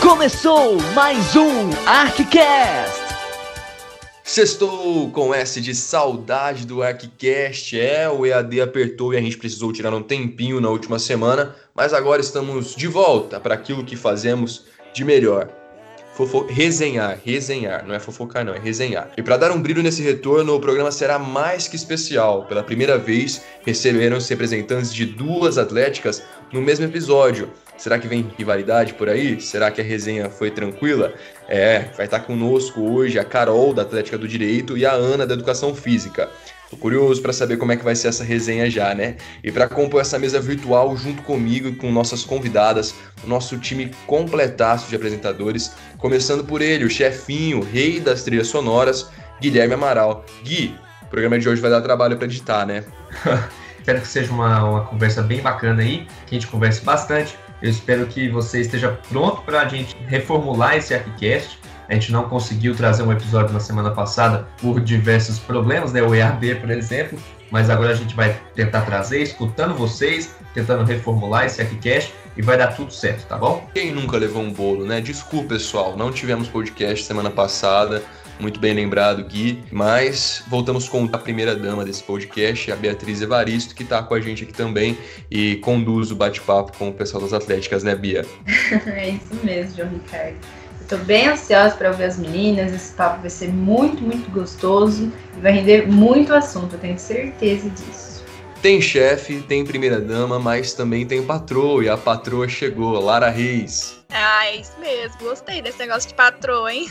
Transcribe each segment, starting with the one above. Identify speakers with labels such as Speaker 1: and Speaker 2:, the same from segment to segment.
Speaker 1: Começou mais um ArcCast!
Speaker 2: Sextou com S de saudade do ArcCast. É, o EAD apertou e a gente precisou tirar um tempinho na última semana, mas agora estamos de volta para aquilo que fazemos de melhor. Fofo... Resenhar, resenhar, não é fofocar não, é resenhar. E para dar um brilho nesse retorno, o programa será mais que especial. Pela primeira vez, receberam os representantes de duas atléticas no mesmo episódio. Será que vem rivalidade por aí? Será que a resenha foi tranquila? É, vai estar conosco hoje a Carol, da Atlética do Direito, e a Ana, da Educação Física. Tô curioso para saber como é que vai ser essa resenha já, né? E para compor essa mesa virtual junto comigo e com nossas convidadas, o nosso time completaço de apresentadores, começando por ele, o chefinho, rei das trilhas sonoras, Guilherme Amaral. Gui, o programa de hoje vai dar trabalho para editar, né?
Speaker 3: Espero que seja uma, uma conversa bem bacana aí, que a gente converse bastante. Eu espero que você esteja pronto para a gente reformular esse ArcCast. A gente não conseguiu trazer um episódio na semana passada por diversos problemas, né? O EAD, por exemplo. Mas agora a gente vai tentar trazer, escutando vocês, tentando reformular esse ArcCast e vai dar tudo certo, tá bom?
Speaker 2: Quem nunca levou um bolo, né? Desculpa, pessoal, não tivemos podcast semana passada. Muito bem lembrado, Gui. Mas voltamos com a primeira dama desse podcast, a Beatriz Evaristo, que está com a gente aqui também e conduz o bate-papo com o pessoal das Atléticas, né, Bia?
Speaker 4: é isso mesmo, João Ricardo. Estou bem ansiosa para ouvir as meninas. Esse papo vai ser muito, muito gostoso e vai render muito assunto, eu tenho certeza disso.
Speaker 2: Tem chefe, tem primeira dama, mas também tem patroa e a patroa chegou, Lara Reis.
Speaker 5: Ah, é isso mesmo. Gostei desse negócio de patroa, hein?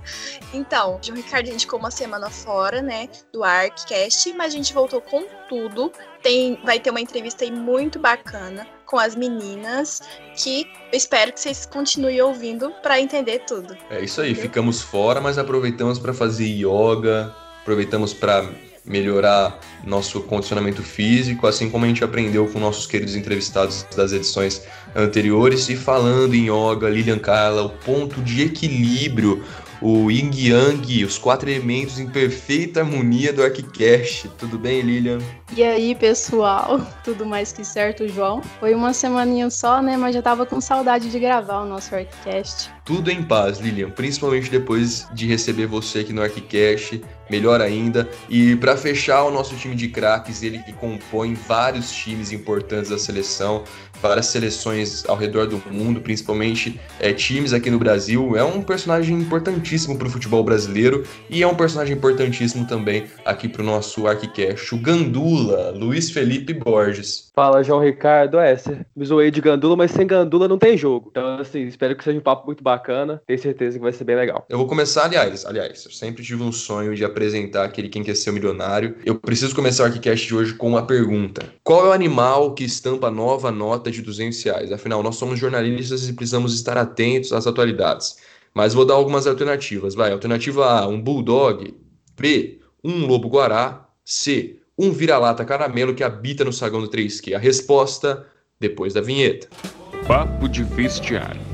Speaker 5: então, a gente ficou uma semana fora, né, do ArcCast, mas a gente voltou com tudo. Tem, vai ter uma entrevista aí muito bacana com as meninas, que eu espero que vocês continuem ouvindo para entender tudo.
Speaker 2: É isso aí, ficamos fora, mas aproveitamos para fazer yoga, aproveitamos para melhorar nosso condicionamento físico, assim como a gente aprendeu com nossos queridos entrevistados das edições anteriores. E falando em yoga, Lilian Carla, o ponto de equilíbrio, o yin yang, os quatro elementos em perfeita harmonia do ArcCast. Tudo bem, Lilian?
Speaker 6: E aí, pessoal? Tudo mais que certo, João? Foi uma semaninha só, né? Mas já tava com saudade de gravar o nosso ArcCast.
Speaker 2: Tudo em paz, Lilian, principalmente depois de receber você aqui no ArcCast, melhor ainda. E para fechar o nosso time de craques, ele que compõe vários times importantes da seleção, várias seleções ao redor do mundo, principalmente é, times aqui no Brasil. É um personagem importantíssimo para o futebol brasileiro e é um personagem importantíssimo também aqui para o nosso ArcCast, o Gandula, Luiz Felipe Borges.
Speaker 7: Fala, João Ricardo. É, me zoei de Gandula, mas sem Gandula não tem jogo. Então, assim, espero que seja um papo muito bacana. Tenho certeza que vai ser bem legal.
Speaker 2: Eu vou começar, aliás, aliás, eu sempre tive um sonho de apresentar aquele Quem Quer Ser o Milionário. Eu preciso começar o ArcCast de hoje com uma pergunta. Qual é o animal que estampa nova nota de 200 reais? Afinal, nós somos jornalistas e precisamos estar atentos às atualidades. Mas vou dar algumas alternativas. Vai, alternativa A, um bulldog. B, um lobo-guará. C, um vira-lata caramelo que habita no sagão do 3Q? A resposta depois da vinheta.
Speaker 8: Papo de vestiário.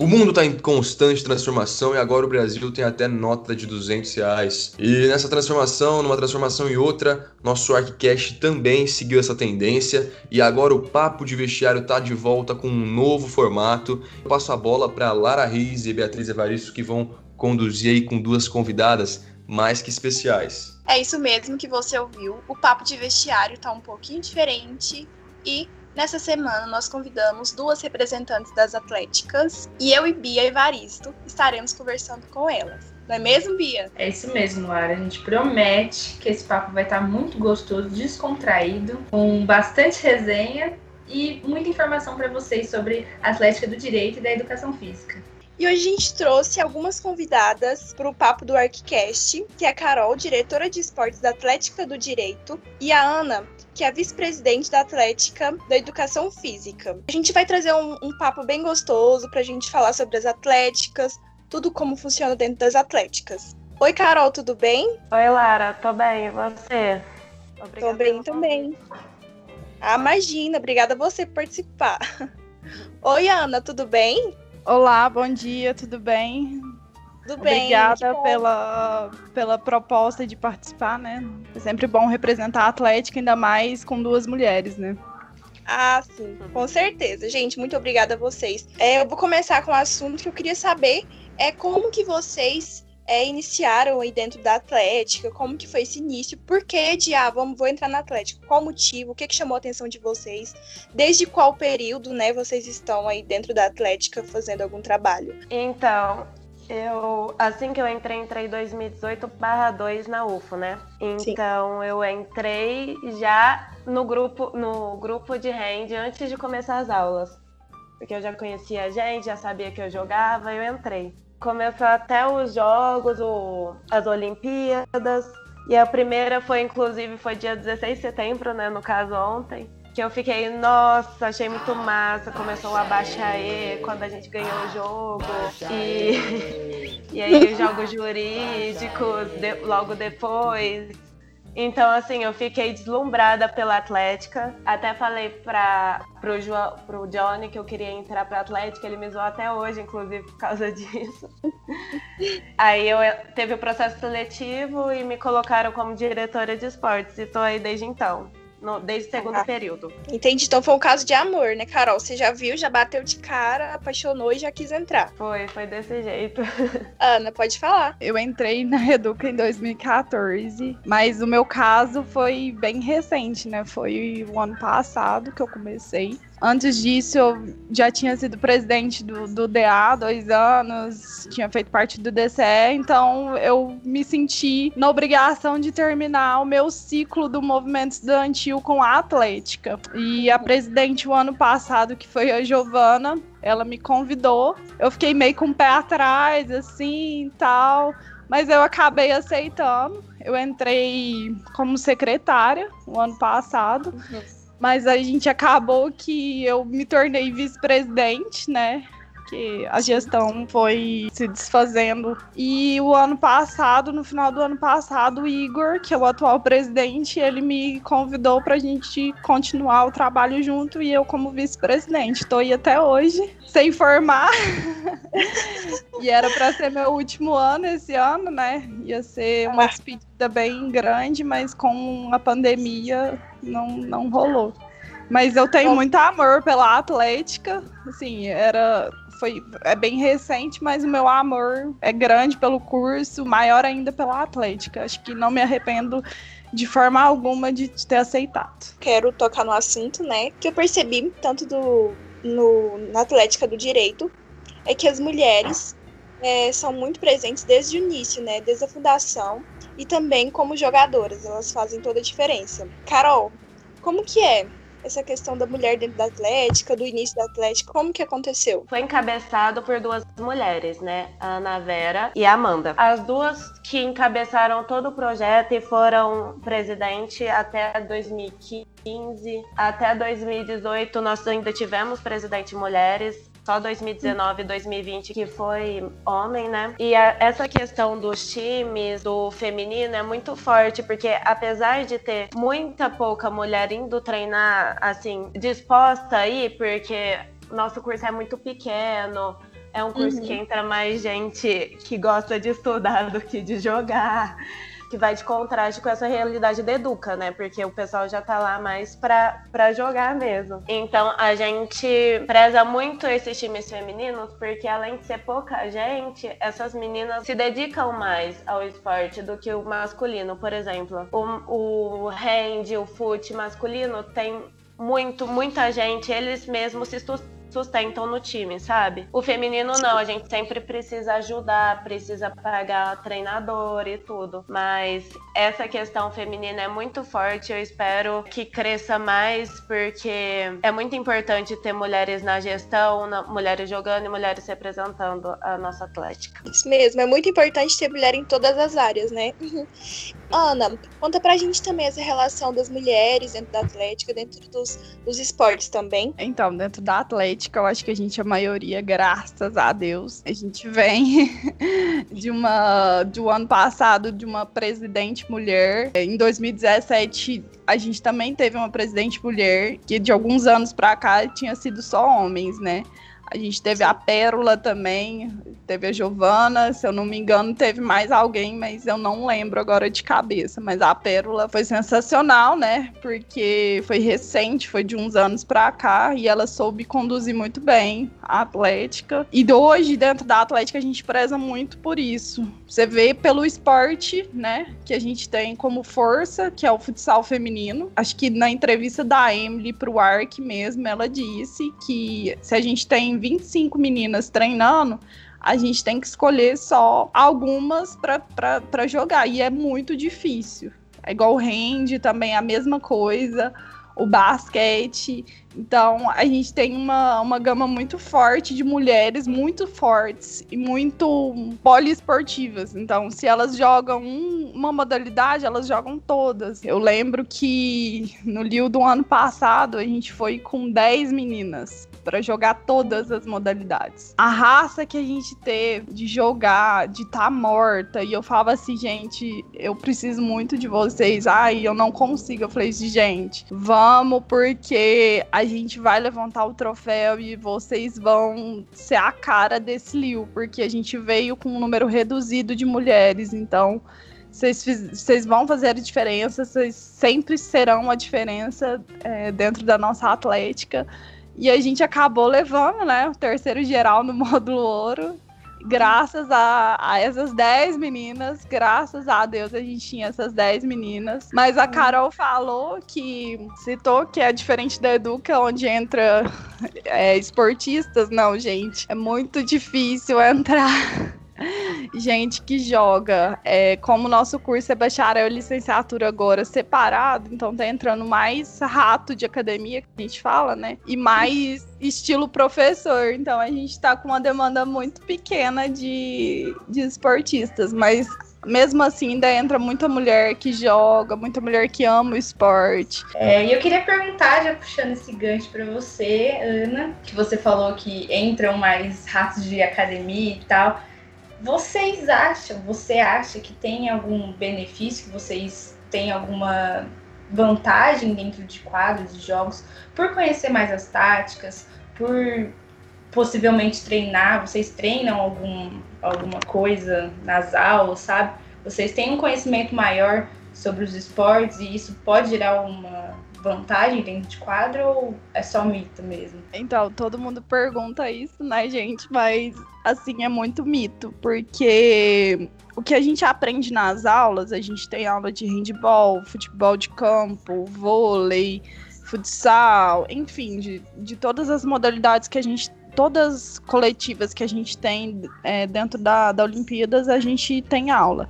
Speaker 2: O mundo está em constante transformação e agora o Brasil tem até nota de 200 reais. E nessa transformação, numa transformação e outra, nosso ArcCast também seguiu essa tendência e agora o Papo de Vestiário está de volta com um novo formato. Eu passo a bola para Lara Reis e Beatriz Evaristo que vão conduzir aí com duas convidadas mais que especiais.
Speaker 5: É isso mesmo que você ouviu. O Papo de Vestiário está um pouquinho diferente e Nessa semana, nós convidamos duas representantes das Atléticas e eu e Bia Evaristo estaremos conversando com elas. Não é mesmo, Bia?
Speaker 4: É isso mesmo, Lara. A gente promete que esse papo vai estar muito gostoso, descontraído, com bastante resenha e muita informação para vocês sobre a Atlética do Direito e da Educação Física.
Speaker 5: E hoje a gente trouxe algumas convidadas para o papo do ArcCast, que é a Carol, diretora de esportes da Atlética do Direito, e a Ana, que é a vice-presidente da Atlética da Educação Física. A gente vai trazer um, um papo bem gostoso para a gente falar sobre as atléticas, tudo como funciona dentro das atléticas. Oi, Carol, tudo bem?
Speaker 9: Oi, Lara, tô bem, e você?
Speaker 5: Obrigada tô bem também. Ah, imagina, obrigada a você por participar. Oi, Ana, tudo bem?
Speaker 10: Olá, bom dia, tudo bem?
Speaker 5: Tudo bem.
Speaker 10: Obrigada pela, pela proposta de participar, né? É sempre bom representar a Atlética, ainda mais com duas mulheres, né?
Speaker 5: Ah, sim, com certeza. Gente, muito obrigada a vocês. É, eu vou começar com um assunto que eu queria saber é como que vocês é, iniciaram aí dentro da Atlética, como que foi esse início, por que de, ah, vamos, vou entrar na Atlética, qual motivo, o que que chamou a atenção de vocês, desde qual período, né, vocês estão aí dentro da Atlética fazendo algum trabalho?
Speaker 9: Então, eu, assim que eu entrei, entrei em 2018 barra 2 na UFO, né? Então Sim. eu entrei já no grupo, no grupo de hand antes de começar as aulas. Porque eu já conhecia a gente, já sabia que eu jogava, eu entrei. Começou até os jogos, o, as Olimpíadas. E a primeira foi, inclusive, foi dia 16 de setembro, né? No caso, ontem que eu fiquei, nossa, achei muito massa. Começou a baixar E quando a gente ganhou o jogo. E, e aí os jogos jurídicos de, logo depois. Então, assim, eu fiquei deslumbrada pela Atlética. Até falei para pro, jo, pro Johnny que eu queria entrar pra Atlética. Ele me zoou até hoje, inclusive, por causa disso. aí eu teve o processo seletivo e me colocaram como diretora de esportes. E tô aí desde então no, desde o segundo ah, período.
Speaker 5: Entendi. Então foi um caso de amor, né, Carol? Você já viu, já bateu de cara, apaixonou e já quis entrar.
Speaker 9: Foi, foi desse jeito.
Speaker 5: Ana, pode falar.
Speaker 10: Eu entrei na Educa em 2014, mas o meu caso foi bem recente, né? Foi o ano passado que eu comecei. Antes disso, eu já tinha sido presidente do, do DA há dois anos, tinha feito parte do DCE, então eu me senti na obrigação de terminar o meu ciclo do movimento estudantil com a Atlética. E a presidente, o ano passado, que foi a Giovana, ela me convidou. Eu fiquei meio com o pé atrás, assim e tal. Mas eu acabei aceitando. Eu entrei como secretária o ano passado. Uhum. Mas a gente acabou que eu me tornei vice-presidente, né? que a gestão foi se desfazendo. E o ano passado, no final do ano passado, o Igor, que é o atual presidente, ele me convidou para a gente continuar o trabalho junto e eu como vice-presidente. Estou aí até hoje, sem formar. e era para ser meu último ano esse ano, né? Ia ser uma despedida bem grande, mas com a pandemia não, não rolou. Mas eu tenho muito amor pela Atlética. Assim, era. Foi, é bem recente, mas o meu amor é grande pelo curso, maior ainda pela Atlética. Acho que não me arrependo de forma alguma de ter aceitado.
Speaker 5: Quero tocar no assunto, né? Que eu percebi tanto do, no, na Atlética do Direito, é que as mulheres é, são muito presentes desde o início, né? Desde a fundação e também como jogadoras, elas fazem toda a diferença. Carol, como que é essa questão da mulher dentro da Atlética, do início da Atlética, como que aconteceu?
Speaker 9: Foi encabeçado por duas mulheres, né? A Ana Vera e a Amanda. As duas que encabeçaram todo o projeto e foram presidente até 2015. Até 2018 nós ainda tivemos presidente mulheres só 2019 e 2020 que foi homem, né? E a, essa questão dos times, do feminino, é muito forte, porque apesar de ter muita pouca mulher indo treinar, assim, disposta aí, porque nosso curso é muito pequeno, é um curso uhum. que entra mais gente que gosta de estudar do que de jogar que vai de contraste com essa realidade da Educa, né? Porque o pessoal já tá lá mais pra, pra jogar mesmo. Então a gente preza muito esses times femininos, porque além de ser pouca gente, essas meninas se dedicam mais ao esporte do que o masculino. Por exemplo, o, o hand, o fute masculino tem muito, muita gente, eles mesmos se sustentam no time, sabe? O feminino não, a gente sempre precisa ajudar, precisa pagar treinador e tudo. Mas essa questão feminina é muito forte, eu espero que cresça mais, porque é muito importante ter mulheres na gestão, mulheres jogando e mulheres representando a nossa atlética.
Speaker 5: Isso mesmo, é muito importante ter mulher em todas as áreas, né? Ana, conta pra gente também essa relação das mulheres dentro da atlética, dentro dos, dos esportes também.
Speaker 10: Então, dentro da atlética, eu acho que a gente, a maioria, graças a Deus, a gente vem de uma, do ano passado, de uma presidente mulher. Em 2017, a gente também teve uma presidente mulher, que de alguns anos pra cá tinha sido só homens, né? A gente teve a Pérola também, teve a Giovana, se eu não me engano, teve mais alguém, mas eu não lembro agora de cabeça. Mas a Pérola foi sensacional, né? Porque foi recente, foi de uns anos pra cá, e ela soube conduzir muito bem a Atlética. E hoje, dentro da Atlética, a gente preza muito por isso. Você vê pelo esporte, né, que a gente tem como força, que é o futsal feminino. Acho que na entrevista da Emily pro Arc mesmo, ela disse que se a gente tem 25 meninas treinando, a gente tem que escolher só algumas para jogar. E é muito difícil. É igual o hand, também a mesma coisa o basquete. Então, a gente tem uma, uma gama muito forte de mulheres, muito fortes e muito poliesportivas. Então, se elas jogam um, uma modalidade, elas jogam todas. Eu lembro que no Lio do ano passado, a gente foi com 10 meninas para jogar todas as modalidades. A raça que a gente teve de jogar, de estar tá morta, e eu falava assim, gente, eu preciso muito de vocês. Ai, eu não consigo. Eu falei assim, gente, vamos, porque a gente vai levantar o troféu e vocês vão ser a cara desse Liu, porque a gente veio com um número reduzido de mulheres, então. Vocês vão fazer a diferença, vocês sempre serão a diferença é, dentro da nossa atlética. E a gente acabou levando, né, o terceiro geral no módulo ouro. Graças a, a essas 10 meninas, graças a Deus a gente tinha essas 10 meninas. Mas a Carol falou que citou que é diferente da Educa, onde entra é, esportistas. Não, gente, é muito difícil entrar gente que joga. É, como o nosso curso é bacharel e licenciatura agora separado, então tá entrando mais rato de academia, que a gente fala, né? E mais estilo professor. Então a gente tá com uma demanda muito pequena de, de esportistas, mas mesmo assim, ainda entra muita mulher que joga, muita mulher que ama o esporte.
Speaker 4: É, e eu queria perguntar, já puxando esse gancho para você, Ana, que você falou que entram mais ratos de academia e tal. Vocês acham, você acha que tem algum benefício, que vocês têm alguma vantagem dentro de quadros de jogos por conhecer mais as táticas, por possivelmente treinar, vocês treinam algum, alguma coisa nas aulas, sabe? Vocês têm um conhecimento maior sobre os esportes e isso pode gerar uma vantagem dentro de quadro ou é só mito mesmo?
Speaker 10: Então, todo mundo pergunta isso, né, gente? Mas, assim, é muito mito, porque o que a gente aprende nas aulas, a gente tem aula de handball, futebol de campo, vôlei, futsal, enfim, de, de todas as modalidades que a gente todas coletivas que a gente tem é, dentro da, da Olimpíadas, a gente tem aula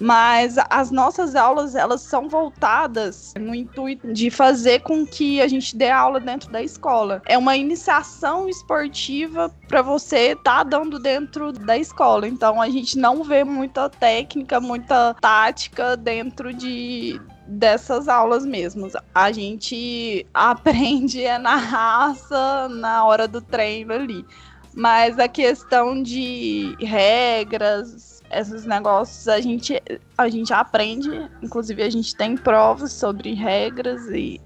Speaker 10: mas as nossas aulas elas são voltadas no intuito de fazer com que a gente dê aula dentro da escola. É uma iniciação esportiva para você estar tá dando dentro da escola. Então a gente não vê muita técnica, muita tática dentro de dessas aulas mesmo. A gente aprende é na raça, na hora do treino ali. Mas a questão de regras, esses negócios a gente, a gente aprende, inclusive a gente tem provas sobre regras e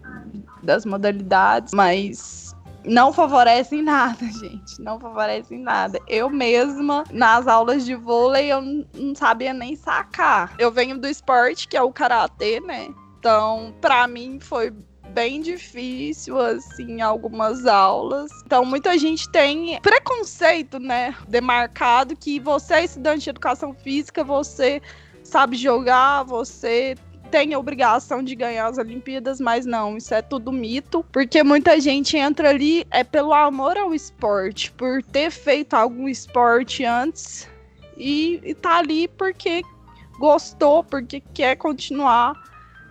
Speaker 10: das modalidades, mas não favorecem nada, gente. Não favorecem nada. Eu mesma, nas aulas de vôlei, eu não sabia nem sacar. Eu venho do esporte, que é o karatê, né? Então, para mim foi bem difícil, assim, algumas aulas. Então, muita gente tem preconceito, né? Demarcado que você é estudante de educação física, você sabe jogar, você tem a obrigação de ganhar as Olimpíadas, mas não, isso é tudo mito, porque muita gente entra ali é pelo amor ao esporte, por ter feito algum esporte antes e, e tá ali porque gostou, porque quer continuar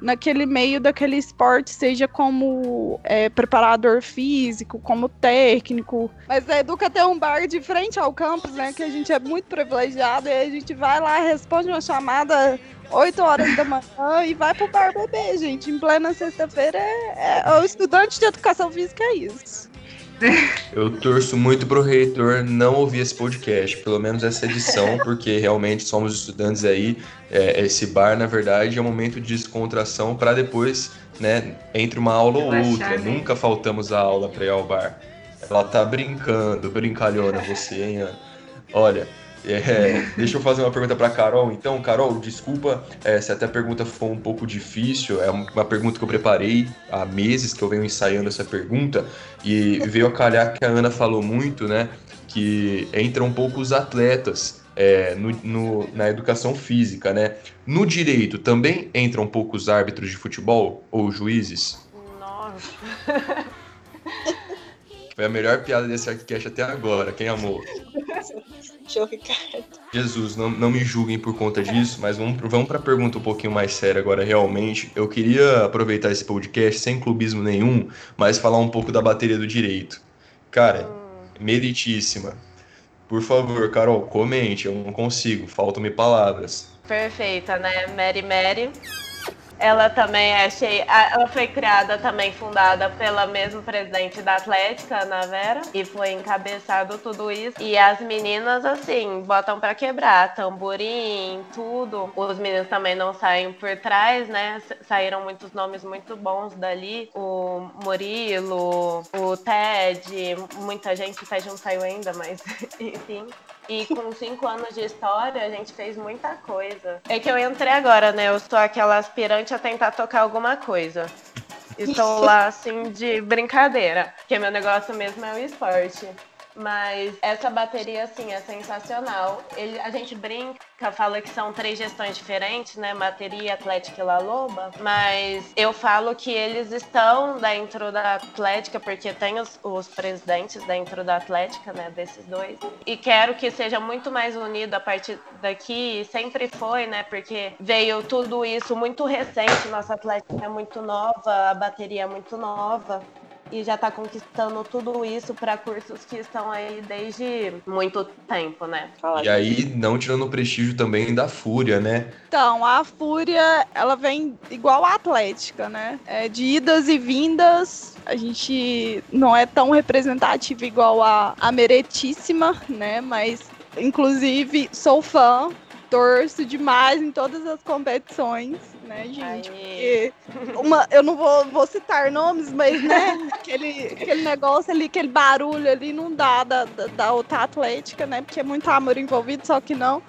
Speaker 10: naquele meio daquele esporte, seja como é, preparador físico, como técnico. Mas a Educa tem um bar de frente ao campus, né? Que a gente é muito privilegiado e a gente vai lá, responde uma chamada 8 horas da manhã e vai pro bar beber, gente. Em plena sexta-feira é, é, o estudante de educação física é isso.
Speaker 2: Eu torço muito pro reitor não ouvir esse podcast, pelo menos essa edição, porque realmente somos estudantes aí. É, esse bar, na verdade, é um momento de descontração para depois, né, entre uma aula ou outra. Nunca faltamos a aula para ir ao bar. Ela tá brincando, brincalhona você, hein, Ana? Olha, é, deixa eu fazer uma pergunta para Carol. Então, Carol, desculpa é, se até a pergunta ficou um pouco difícil. É uma pergunta que eu preparei há meses que eu venho ensaiando essa pergunta e veio a calhar que a Ana falou muito, né? Que entram um pouco os atletas é, no, no, na educação física, né? No direito também entram um pouco os árbitros de futebol ou juízes?
Speaker 9: Nossa.
Speaker 2: Foi a melhor piada desse Arquicast até agora. Quem amou?
Speaker 5: Show, Ricardo.
Speaker 2: Jesus, não, não me julguem por conta disso, mas vamos, vamos para a pergunta um pouquinho mais séria agora, realmente. Eu queria aproveitar esse podcast sem clubismo nenhum, mas falar um pouco da bateria do direito. Cara, meritíssima. Por favor, Carol, comente, eu não consigo, faltam-me palavras.
Speaker 9: Perfeita, né? Mary Mary. Ela também é cheia. Ela foi criada também, fundada pela mesma presidente da Atlética, Ana Vera, e foi encabeçado tudo isso. E as meninas, assim, botam para quebrar, tamborim, tudo. Os meninos também não saem por trás, né? Saíram muitos nomes muito bons dali. O Murilo, o Ted, muita gente, o Ted não saiu ainda, mas enfim. E com cinco anos de história, a gente fez muita coisa. É que eu entrei agora, né? Eu sou aquela aspirante a tentar tocar alguma coisa. Estou lá, assim, de brincadeira. Porque meu negócio mesmo é o esporte. Mas essa bateria, assim, é sensacional. Ele, a gente brinca, fala que são três gestões diferentes, né? Bateria, Atlética e La Loba. Mas eu falo que eles estão dentro da Atlética, porque tem os, os presidentes dentro da Atlética, né? Desses dois. E quero que seja muito mais unido a partir daqui. Sempre foi, né? Porque veio tudo isso muito recente. Nossa Atlética é muito nova, a bateria é muito nova e já está conquistando tudo isso para cursos que estão aí desde muito tempo, né?
Speaker 2: E aí, não tirando o prestígio também da Fúria, né?
Speaker 10: Então, a Fúria, ela vem igual a Atlética, né? É de idas e vindas. A gente não é tão representativa igual a, a Meretíssima, né? Mas, inclusive, sou fã, torço demais em todas as competições né, gente? Porque uma, eu não vou, vou citar nomes, mas, né, aquele, aquele negócio ali, aquele barulho ali não dá da, da, da outra atlética, né? Porque é muito amor envolvido, só que não.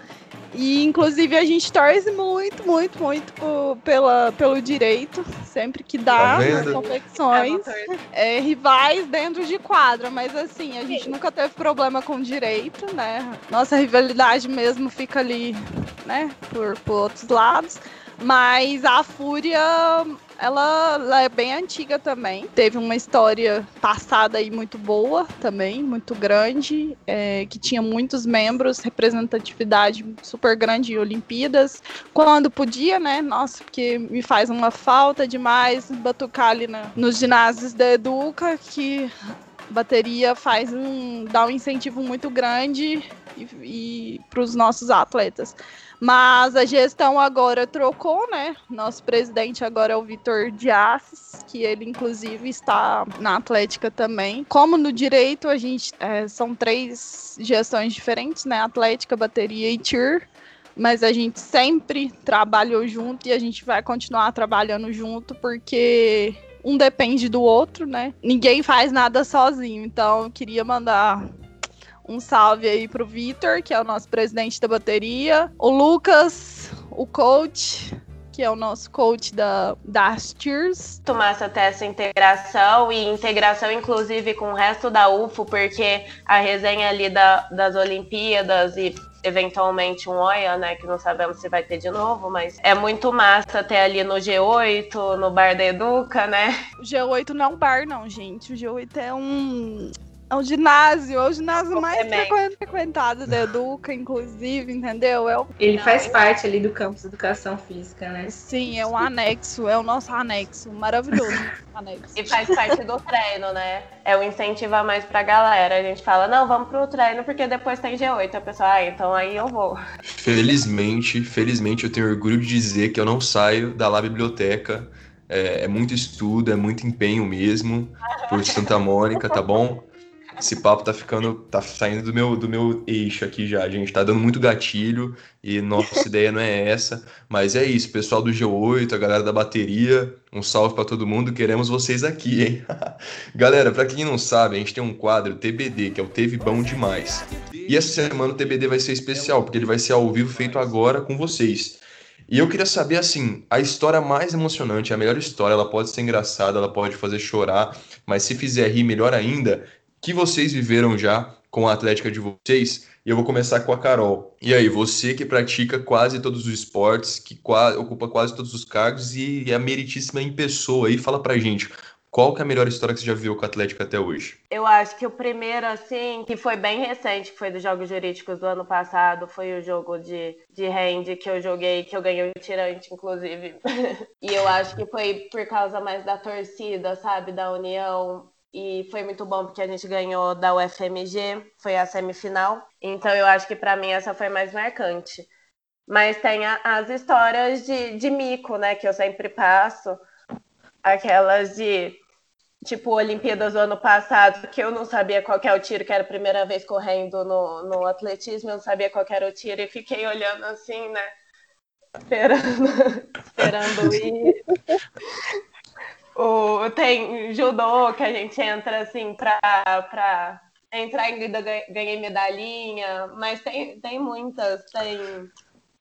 Speaker 10: E inclusive a gente torce muito, muito, muito por, pela, pelo direito, sempre que dá
Speaker 2: Tá
Speaker 10: nas competições. É, rivais dentro de quadra, mas assim, a gente nunca teve problema com direito, né? Nossa rivalidade mesmo fica ali, né, por, por outros lados. Mas a Fúria, ela, ela é bem antiga também. Teve uma história passada aí muito boa também, muito grande, é, que tinha muitos membros, representatividade super grande em Olimpíadas. Quando podia, né? Nossa, porque me faz uma falta demais batucar ali na, nos ginásios da Educa, que bateria faz um dá um incentivo muito grande e, e para os nossos atletas. Mas a gestão agora trocou, né? Nosso presidente agora é o Vitor Diasses, que ele inclusive está na Atlética também. Como no direito, a gente é, são três gestões diferentes, né? Atlética, bateria e tir. Mas a gente sempre trabalhou junto e a gente vai continuar trabalhando junto porque um depende do outro, né? Ninguém faz nada sozinho. Então, eu queria mandar um salve aí pro Vitor, que é o nosso presidente da bateria, o Lucas, o coach, que é o nosso coach da, das Cheers.
Speaker 9: Muito massa ter essa integração e integração, inclusive, com o resto da UFO, porque a resenha ali da, das Olimpíadas e eventualmente um OIA, né, que não sabemos se vai ter de novo, mas é muito massa ter ali no G8, no Bar da Educa, né?
Speaker 10: O G8 não é um bar, não, gente. O G8 é um. É um ginásio, é o ginásio mais frequen- frequentado da Educa, inclusive, entendeu? É o...
Speaker 4: Ele faz parte ali do campus de educação física, né?
Speaker 10: Sim, é um anexo, é o nosso anexo. Maravilhoso. anexo.
Speaker 9: E faz parte do treino, né? É o incentivo a mais pra galera. A gente fala, não, vamos pro treino porque depois tem G8. A pessoa, ah, então aí eu vou.
Speaker 2: Felizmente, felizmente eu tenho orgulho de dizer que eu não saio da lá biblioteca. É, é muito estudo, é muito empenho mesmo por Santa Mônica, tá bom? Esse papo tá ficando, tá saindo do meu, do meu eixo aqui já, gente. Tá dando muito gatilho e nossa ideia não é essa. Mas é isso, pessoal do G8, a galera da bateria, um salve para todo mundo. Queremos vocês aqui, hein? galera, para quem não sabe, a gente tem um quadro TBD, que é o Teve Bom Demais. E essa semana o TBD vai ser especial, porque ele vai ser ao vivo feito agora com vocês. E eu queria saber, assim, a história mais emocionante, a melhor história, ela pode ser engraçada, ela pode fazer chorar, mas se fizer rir, melhor ainda, que vocês viveram já com a Atlética de vocês. E eu vou começar com a Carol. E aí, você que pratica quase todos os esportes, que quase, ocupa quase todos os cargos e é meritíssima em pessoa aí, fala pra gente. Qual que é a melhor história que você já viu com a Atlética até hoje?
Speaker 9: Eu acho que o primeiro, assim, que foi bem recente, que foi dos Jogos Jurídicos do ano passado, foi o jogo de, de hand que eu joguei, que eu ganhei o tirante, inclusive. e eu acho que foi por causa mais da torcida, sabe? Da união e foi muito bom porque a gente ganhou da UFMG, foi a semifinal. Então eu acho que para mim essa foi mais marcante. Mas tem a, as histórias de, de mico, né, que eu sempre passo. Aquelas de, tipo, Olimpíadas do ano passado, que eu não sabia qual era o tiro, que era a primeira vez correndo no, no atletismo, eu não sabia qual era o tiro, e fiquei olhando assim, né, esperando, esperando ir o, tem judô que a gente entra assim pra, pra entrar em ganhei medalhinha, mas tem, tem muitas, tem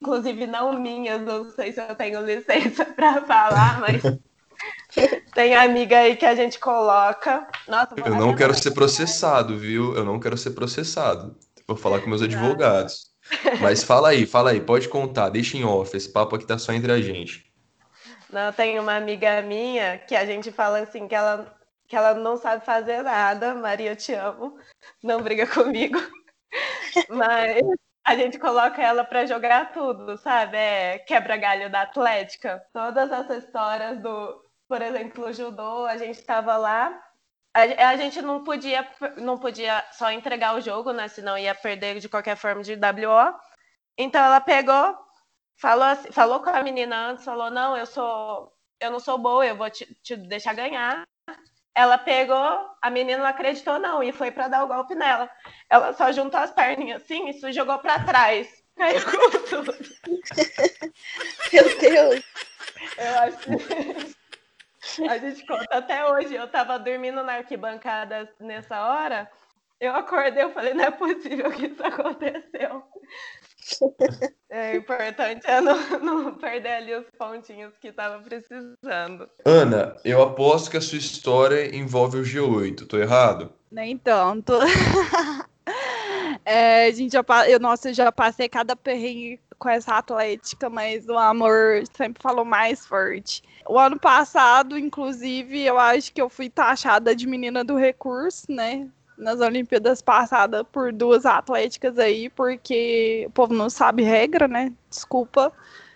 Speaker 9: inclusive não minhas, não sei se eu tenho licença para falar, mas tem amiga aí que a gente coloca. Nossa,
Speaker 2: eu não quero ser processado, viu? Eu não quero ser processado. Vou falar com meus advogados. Mas fala aí, fala aí, pode contar, deixa em off, esse papo aqui tá só entre a gente.
Speaker 9: Não, tem uma amiga minha que a gente fala assim que ela, que ela não sabe fazer nada. Maria, eu te amo. Não briga comigo. Mas a gente coloca ela para jogar tudo, sabe? É quebra-galho da Atlética. Todas essas histórias do, por exemplo, o judô, a gente estava lá. A, a, gente não podia, não podia só entregar o jogo, né? Senão ia perder de qualquer forma de WO. Então ela pegou, falou, assim, falou com a menina antes, falou, não, eu sou, eu não sou boa, eu vou te, te deixar ganhar. Ela pegou, a menina não acreditou não e foi para dar o golpe nela. Ela só juntou as perninhas assim e se jogou para trás. Caiu com tudo.
Speaker 5: Meu Deus.
Speaker 9: Eu acho que a gente conta até hoje. Eu tava dormindo na arquibancada nessa hora. Eu acordei, eu falei, não é possível que isso aconteceu. É importante é não, não perder ali os pontinhos que estava precisando.
Speaker 2: Ana, eu aposto que a sua história envolve o G8, tô errado?
Speaker 10: Nem tanto. é, a gente já, eu, nossa, eu já passei cada perrengue com essa atlética, mas o amor sempre falou mais forte. O ano passado, inclusive, eu acho que eu fui taxada de menina do recurso, né? Nas Olimpíadas passadas por duas atléticas aí, porque o povo não sabe regra, né? Desculpa.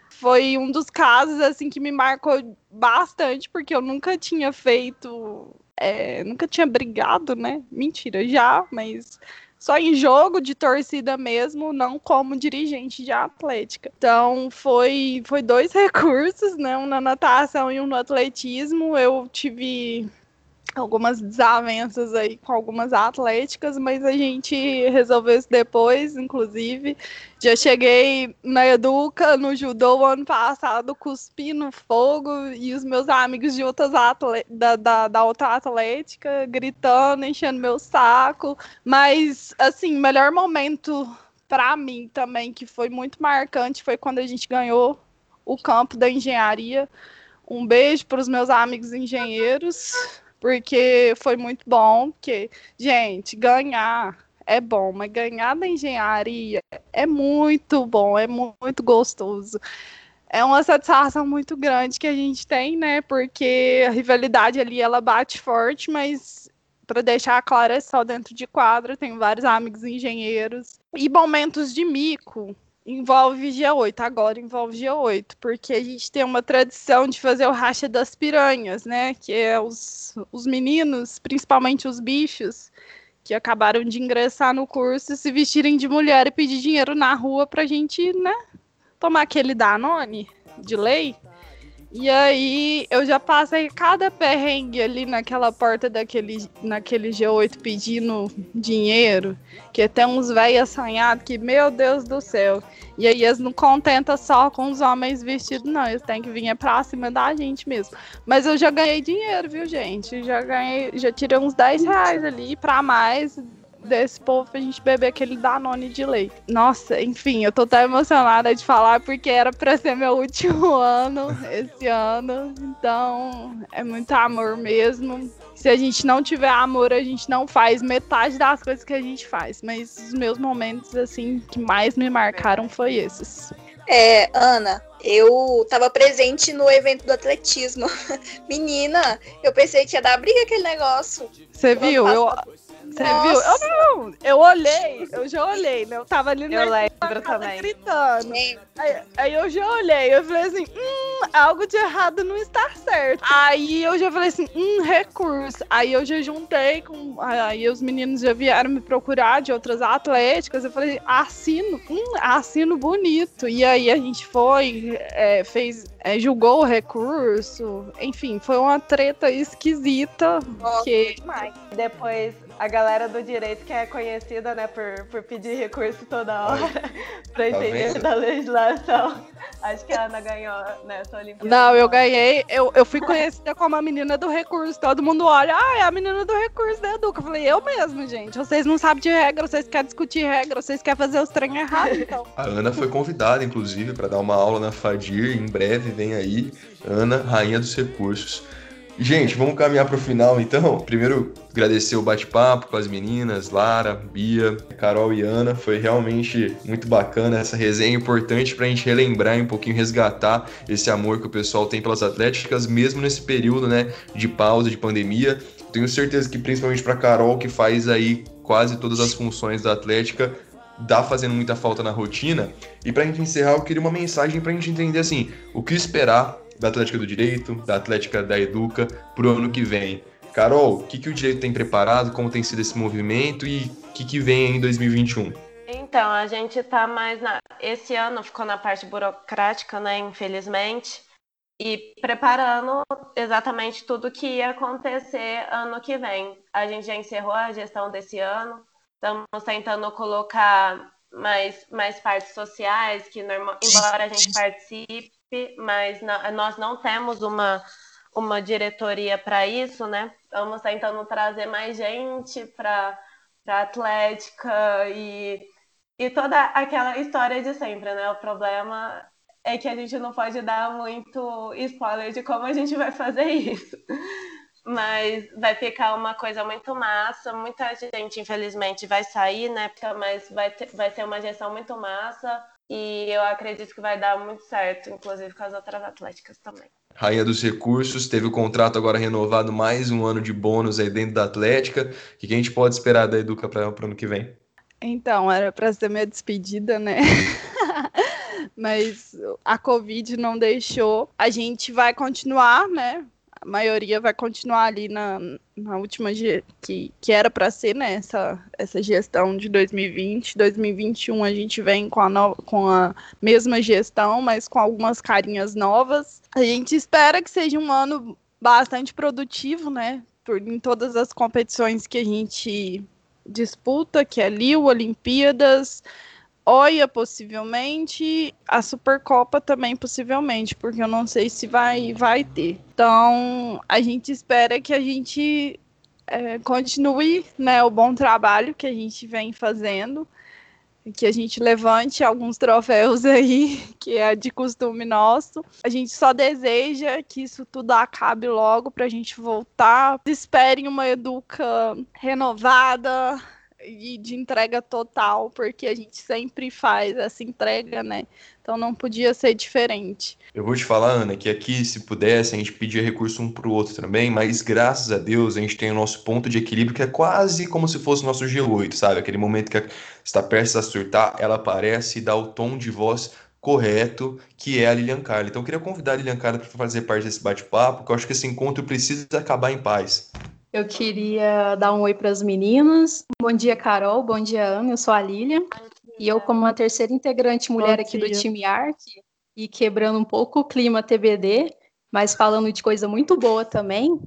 Speaker 10: Foi um dos casos assim que me marcou bastante, porque eu nunca tinha feito, é, nunca tinha brigado, né? Mentira, já, mas só em jogo de torcida mesmo, não como dirigente de atlética. Então foi foi dois recursos, né? Um na natação e um no atletismo. Eu tive algumas desavenças aí com algumas atléticas, mas a gente resolveu isso depois, inclusive. Já cheguei na Educa, no judô, ano passado, cuspindo fogo, e os meus amigos de outras da, da, da outra atlética gritando, enchendo meu saco. Mas, assim, melhor momento para mim também, que foi muito marcante, foi quando a gente ganhou o campo da engenharia. Um beijo para os meus amigos engenheiros porque foi muito bom, porque, gente, ganhar é bom, mas ganhar da engenharia é muito bom, é muito gostoso. É uma satisfação muito grande que a gente tem, né? Porque a rivalidade ali ela bate forte, mas para deixar claro é só dentro de quadra. Tenho vários amigos engenheiros e momentos de mico envolve G8, agora envolve G8, porque a gente tem uma tradição de fazer o racha das piranhas, né? Que é os, os meninos, principalmente os bichos, que acabaram de ingressar no curso, se vestirem de mulher e pedir dinheiro na rua pra gente, né? Tomar aquele Danone de lei. E aí eu já passei cada perrengue ali naquela porta daquele, naquele G8 pedindo dinheiro, que tem uns velhos assanhados que, meu Deus do céu. E aí eles não contentam só com os homens vestidos, não. Eles têm que vir pra cima da gente mesmo. Mas eu já ganhei dinheiro, viu, gente? Já ganhei, já tirei uns 10 reais ali pra mais desse povo pra gente beber aquele Danone de leite. Nossa, enfim, eu tô tão emocionada de falar porque era pra ser meu último ano esse ano. Então, é muito amor mesmo. Se a gente não tiver amor, a gente não faz metade das coisas que a gente faz. Mas os meus momentos, assim, que mais me marcaram foi esses.
Speaker 5: É, Ana, eu tava presente no evento do atletismo. Menina, eu pensei que ia dar briga aquele negócio.
Speaker 10: Você viu? Eu, você viu? Eu não, eu olhei, eu já olhei, né? Eu tava ali no
Speaker 9: Eu lembro também.
Speaker 10: gritando. Aí, aí eu já olhei, eu falei assim, hum, algo de errado não está certo. Aí eu já falei assim, hum, recurso. Aí eu já juntei com. Aí os meninos já vieram me procurar de outras atléticas. Eu falei, assino, hum, assino bonito. E aí a gente foi, é, fez, é, julgou o recurso. Enfim, foi uma treta esquisita.
Speaker 5: Nossa,
Speaker 10: que
Speaker 5: demais.
Speaker 9: Depois, a galera do direito, que é conhecida, né, por, por pedir recurso toda hora pra
Speaker 2: Tá
Speaker 9: entender
Speaker 2: vendo?
Speaker 9: da legislação. Acho que a Ana ganhou nessa Olimpíada.
Speaker 10: Não, eu ganhei. Eu, eu fui conhecida como a menina do recurso. Todo mundo olha, ah, é a menina do recurso da Educa. Eu falei, eu mesmo, gente. Vocês não sabem de regra, vocês querem discutir regra, vocês querem fazer os trem errado, então.
Speaker 2: A Ana foi convidada, inclusive, para dar uma aula na Fadir. Em breve vem aí. Ana, rainha dos recursos. Gente, vamos caminhar para o final então. Primeiro, agradecer o bate-papo com as meninas, Lara, Bia, Carol e Ana. Foi realmente muito bacana essa resenha importante para a gente relembrar e um pouquinho resgatar esse amor que o pessoal tem pelas atléticas, mesmo nesse período né, de pausa, de pandemia. Tenho certeza que principalmente para Carol, que faz aí quase todas as funções da Atlética, dá fazendo muita falta na rotina. E pra gente encerrar, eu queria uma mensagem pra gente entender assim, o que esperar da Atlética do Direito, da Atlética da Educa pro ano que vem. Carol, o que, que o direito tem preparado, como tem sido esse movimento e o que, que vem em 2021?
Speaker 9: Então, a gente tá mais na. Esse ano ficou na parte burocrática, né? Infelizmente. E preparando exatamente tudo que ia acontecer ano que vem. A gente já encerrou a gestão desse ano. Estamos tentando colocar mais, mais partes sociais, que embora a gente participe, mas não- nós não temos uma, uma diretoria para isso, né? Estamos tentando trazer mais gente para a Atlética e, e toda aquela história de sempre, né? O problema é que a gente não pode dar muito spoiler de como a gente vai fazer isso. Mas vai ficar uma coisa muito massa. Muita gente, infelizmente, vai sair, né? Mas vai ter, vai ter uma gestão muito massa. E eu acredito que vai dar muito certo, inclusive com as outras atléticas também.
Speaker 2: Rainha dos Recursos, teve o contrato agora renovado, mais um ano de bônus aí dentro da Atlética. O que a gente pode esperar da Educa para o ano que vem?
Speaker 10: Então, era pra ser minha despedida, né? Mas a Covid não deixou. A gente vai continuar, né? A maioria vai continuar ali na, na última que, que era para ser, né? Essa, essa gestão de 2020. 2021 a gente vem com a, no- com a mesma gestão, mas com algumas carinhas novas. A gente espera que seja um ano bastante produtivo, né? Por, em todas as competições que a gente disputa, que é Lille, Olimpíadas, OIA possivelmente, a Supercopa também possivelmente, porque eu não sei se vai, vai ter. Então, a gente espera que a gente é, continue né, o bom trabalho que a gente vem fazendo, que a gente levante alguns troféus aí, que é de costume nosso. A gente só deseja que isso tudo acabe logo para a gente voltar. Esperem uma Educa renovada e de entrega total, porque a gente sempre faz essa entrega, né? Então não podia ser diferente.
Speaker 2: Eu vou te falar, Ana, que aqui, se pudesse, a gente pedia recurso um pro outro também, mas graças a Deus a gente tem o nosso ponto de equilíbrio, que é quase como se fosse o nosso G8, sabe? Aquele momento que está prestes a surtar, ela aparece e dá o tom de voz correto, que é a Lilian Carla. Então eu queria convidar a Lilian Carla para fazer parte desse bate-papo, porque eu acho que esse encontro precisa acabar em paz.
Speaker 6: Eu queria dar um oi para as meninas. Bom dia, Carol. Bom dia, Ana. Eu sou a Lilian. E eu, como a terceira integrante mulher aqui do time Arc, e quebrando um pouco o clima TBD, Mas falando de coisa muito boa também,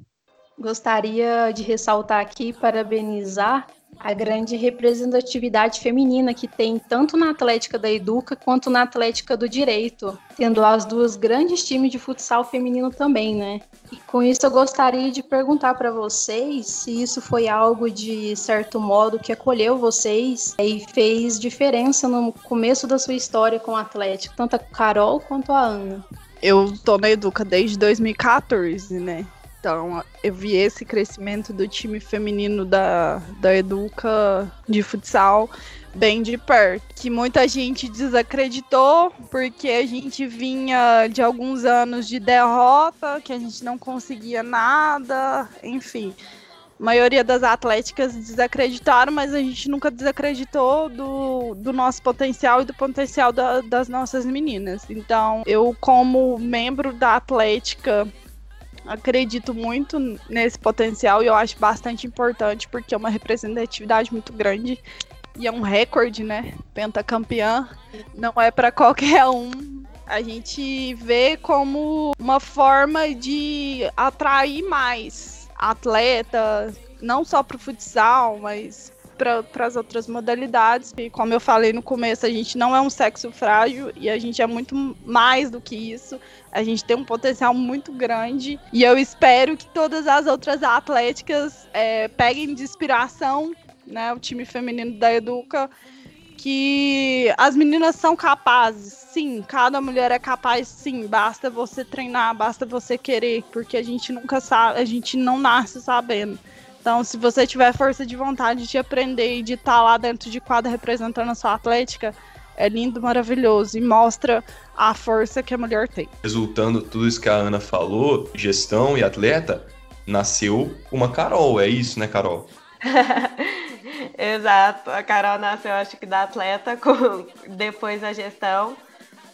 Speaker 6: gostaria de ressaltar aqui e parabenizar a grande representatividade feminina que tem tanto na Atlética da Educa quanto na Atlética do Direito, tendo as duas grandes times de futsal feminino também, né? E com isso eu gostaria de perguntar para vocês se isso foi algo de certo modo que acolheu vocês e fez diferença no começo da sua história com o Atlético, tanto a Carol quanto a Ana.
Speaker 10: Eu tô na Educa desde 2014, né? Então, eu vi esse crescimento do time feminino da, da Educa de futsal bem de perto. Que muita gente desacreditou, porque a gente vinha de alguns anos de derrota, que a gente não conseguia nada, enfim. A maioria das atléticas desacreditaram, mas a gente nunca desacreditou do, do nosso potencial e do potencial da, das nossas meninas. Então, eu, como membro da Atlética acredito muito nesse potencial e eu acho bastante importante porque é uma representatividade muito grande e é um recorde, né? Pentacampeã não é para qualquer um. A gente vê como uma forma de atrair mais atletas, não só para o futsal, mas para as outras modalidades. E como eu falei no começo, a gente não é um sexo frágil e a gente é muito mais do que isso. A gente tem um potencial muito grande e eu espero que todas as outras atléticas é, peguem de inspiração, né, o time feminino da Educa, que as meninas são capazes, sim, cada mulher é capaz, sim, basta você treinar, basta você querer, porque a gente nunca sabe, a gente não nasce sabendo. Então, se você tiver força de vontade de aprender e de estar tá lá dentro de quadra representando a sua atlética, é lindo, maravilhoso e mostra a força que a mulher tem.
Speaker 2: Resultando tudo isso que a Ana falou, gestão e atleta, nasceu uma Carol, é isso, né, Carol?
Speaker 9: Exato, a Carol nasceu, acho que da atleta, com, depois da gestão.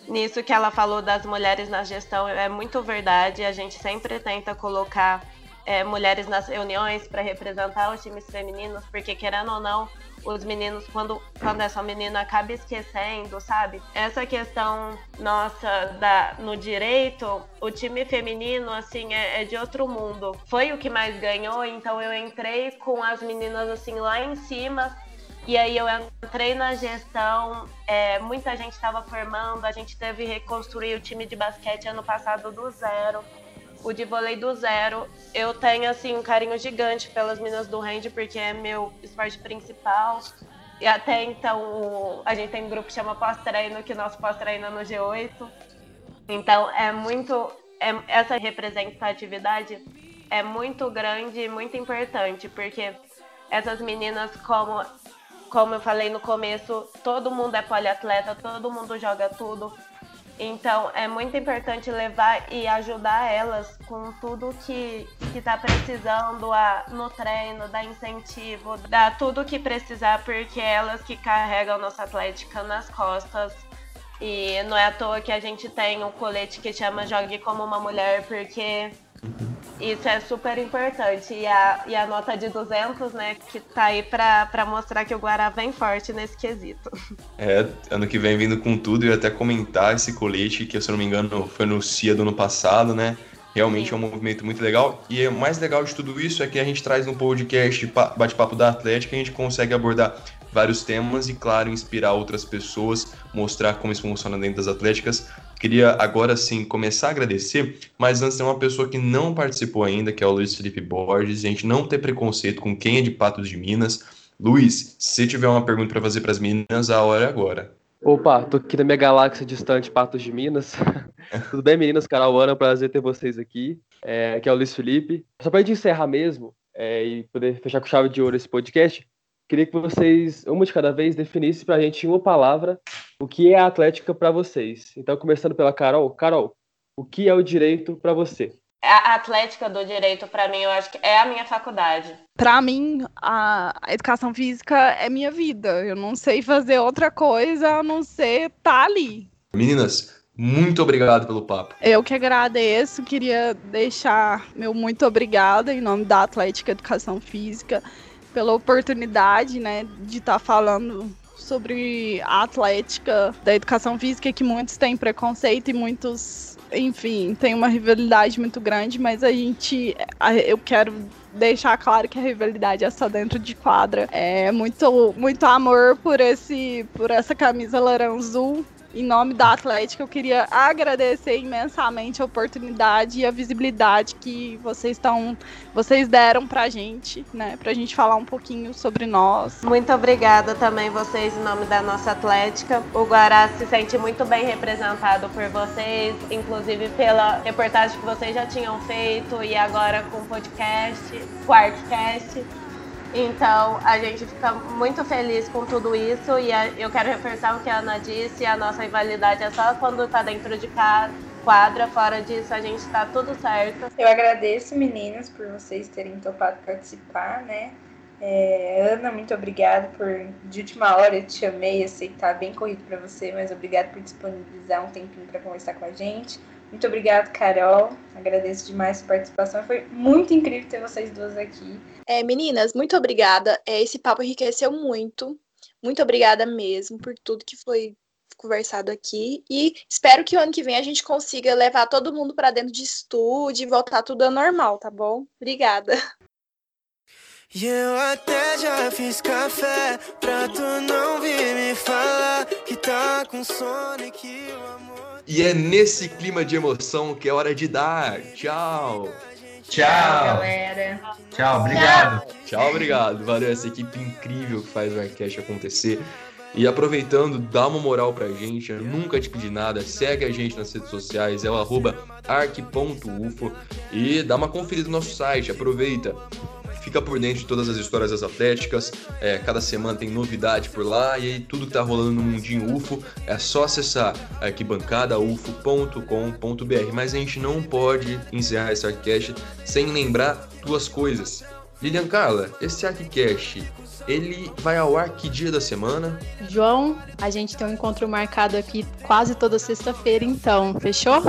Speaker 9: Nisso que ela falou das mulheres na gestão é muito verdade. A gente sempre tenta colocar é, mulheres nas reuniões para representar os times femininos, porque querendo ou não, os meninos, quando, quando essa menina acaba esquecendo, sabe? Essa questão nossa da, no direito, o time feminino, assim, é, é, de outro mundo. Foi o que mais ganhou, então eu entrei com as meninas, assim, lá em cima. E aí eu entrei na gestão, é, muita gente estava formando, a gente teve que reconstruir o time de basquete ano passado do zero o de vôlei do zero. Eu tenho, assim, um carinho gigante pelas meninas do hand, porque é meu esporte principal. E até então, a gente tem um grupo que chama pós-treino, que nosso pós-treino é no G8. Então, é muito... É, essa representatividade é muito grande e muito importante, porque essas meninas, como, como eu falei no começo, todo mundo é poliatleta, todo mundo joga tudo. Então é muito importante levar e ajudar elas com tudo que está precisando a, no treino, dar incentivo, dar tudo que precisar, porque é elas que carregam nossa atlética nas costas. E não é à toa que a gente tem um colete que chama Jogue como uma Mulher, porque isso é super importante. E a, e a nota de 200, né, que tá aí pra, pra mostrar que o Guará vem forte nesse quesito.
Speaker 2: É, ano que vem vindo com tudo, e até comentar esse colete, que se eu não me engano foi no CIA do ano passado, né? Realmente Sim. é um movimento muito legal. E o mais legal de tudo isso é que a gente traz no podcast Bate-Papo da Atlética, a gente consegue abordar vários temas e, claro, inspirar outras pessoas, mostrar como isso funciona dentro das atléticas. Queria agora sim começar a agradecer, mas antes tem uma pessoa que não participou ainda, que é o Luiz Felipe Borges. Gente, não ter preconceito com quem é de Patos de Minas. Luiz, se tiver uma pergunta para fazer para as meninas, a hora é agora.
Speaker 7: Opa, tô aqui na minha galáxia distante, Patos de Minas. Tudo bem, meninas? Carol, Ana, prazer ter vocês aqui. É, aqui é o Luiz Felipe. Só para gente encerrar mesmo é, e poder fechar com chave de ouro esse podcast, Queria que vocês, uma de cada vez, definissem para a gente em uma palavra o que é a Atlética para vocês. Então, começando pela Carol. Carol, o que é o direito para você?
Speaker 9: A Atlética do Direito, para mim, eu acho que é a minha faculdade.
Speaker 10: Para mim, a educação física é minha vida. Eu não sei fazer outra coisa a não ser estar tá ali.
Speaker 2: Meninas, muito obrigado pelo papo.
Speaker 10: Eu que agradeço. Queria deixar meu muito obrigada em nome da Atlética Educação Física pela oportunidade, né, de estar tá falando sobre a atlética da educação física, que muitos têm preconceito e muitos, enfim, tem uma rivalidade muito grande, mas a gente, eu quero deixar claro que a rivalidade é só dentro de quadra. É muito, muito amor por esse, por essa camisa laranja azul em nome da Atlética, eu queria agradecer imensamente a oportunidade e a visibilidade que vocês estão, vocês deram pra gente, né, pra gente falar um pouquinho sobre nós.
Speaker 9: Muito obrigada também vocês em nome da nossa Atlética. O Guará se sente muito bem representado por vocês, inclusive pela reportagem que vocês já tinham feito e agora com o podcast, Quartcast. Então, a gente fica muito feliz com tudo isso e eu quero reforçar o que a Ana disse, a nossa rivalidade é só quando está dentro de quadra, fora disso a gente está tudo certo.
Speaker 4: Eu agradeço, meninas, por vocês terem topado participar, né? É, Ana, muito obrigada por, de última hora eu te chamei, tá bem corrido para você, mas obrigada por disponibilizar um tempinho para conversar com a gente. Muito obrigada, Carol. Agradeço demais a participação. Foi muito incrível ter vocês duas aqui.
Speaker 5: É, meninas, muito obrigada. É, esse papo enriqueceu muito. Muito obrigada mesmo por tudo que foi conversado aqui. E espero que o ano que vem a gente consiga levar todo mundo para dentro de estúdio e voltar tudo ao normal, tá bom? Obrigada.
Speaker 11: E eu até já fiz café pra tu não vir me falar que tá com sono e que o amor.
Speaker 2: E é nesse clima de emoção que é hora de dar. Tchau.
Speaker 3: Tchau,
Speaker 4: galera.
Speaker 3: Tchau, obrigado.
Speaker 2: Tchau, obrigado. Valeu essa equipe incrível que faz o Arcast acontecer. E aproveitando, dá uma moral pra gente, eu nunca te pedi nada, segue a gente nas redes sociais, é o arroba arc.ufo e dá uma conferida no nosso site, aproveita fica por dentro de todas as histórias das atléticas. É, cada semana tem novidade por lá e aí tudo que tá rolando no mundinho UFO é só acessar arquibancadaufo.com.br. Mas a gente não pode encerrar esse Arquicast sem lembrar duas coisas. Lilian Carla, esse Arquicast ele vai ao ar que dia da semana?
Speaker 6: João, a gente tem um encontro marcado aqui quase toda sexta-feira, então, fechou?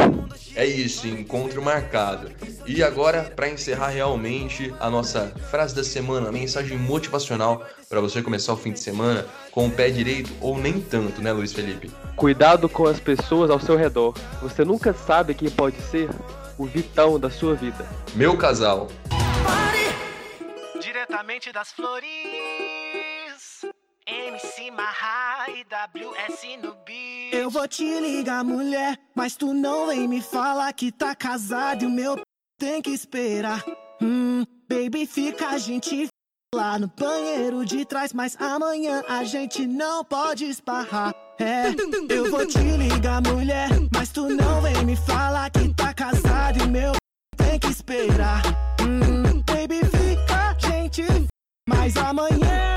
Speaker 2: É isso, encontro marcado. E agora, para encerrar realmente a nossa frase da semana, a mensagem motivacional para você começar o fim de semana com o pé direito ou nem tanto, né, Luiz Felipe?
Speaker 7: Cuidado com as pessoas ao seu redor. Você nunca sabe quem pode ser o vitão da sua vida.
Speaker 2: Meu casal.
Speaker 11: Diretamente das flores. MC Marra e WS no beat. Eu vou te ligar, mulher, mas tu não vem me falar que tá casado e o meu tem que esperar. Hum, baby, fica a gente lá no banheiro de trás, mas amanhã a gente não pode esparrar. É, eu vou te ligar, mulher, mas tu não vem me falar que tá casado e meu tem que esperar. Hum, baby, fica a gente, mas amanhã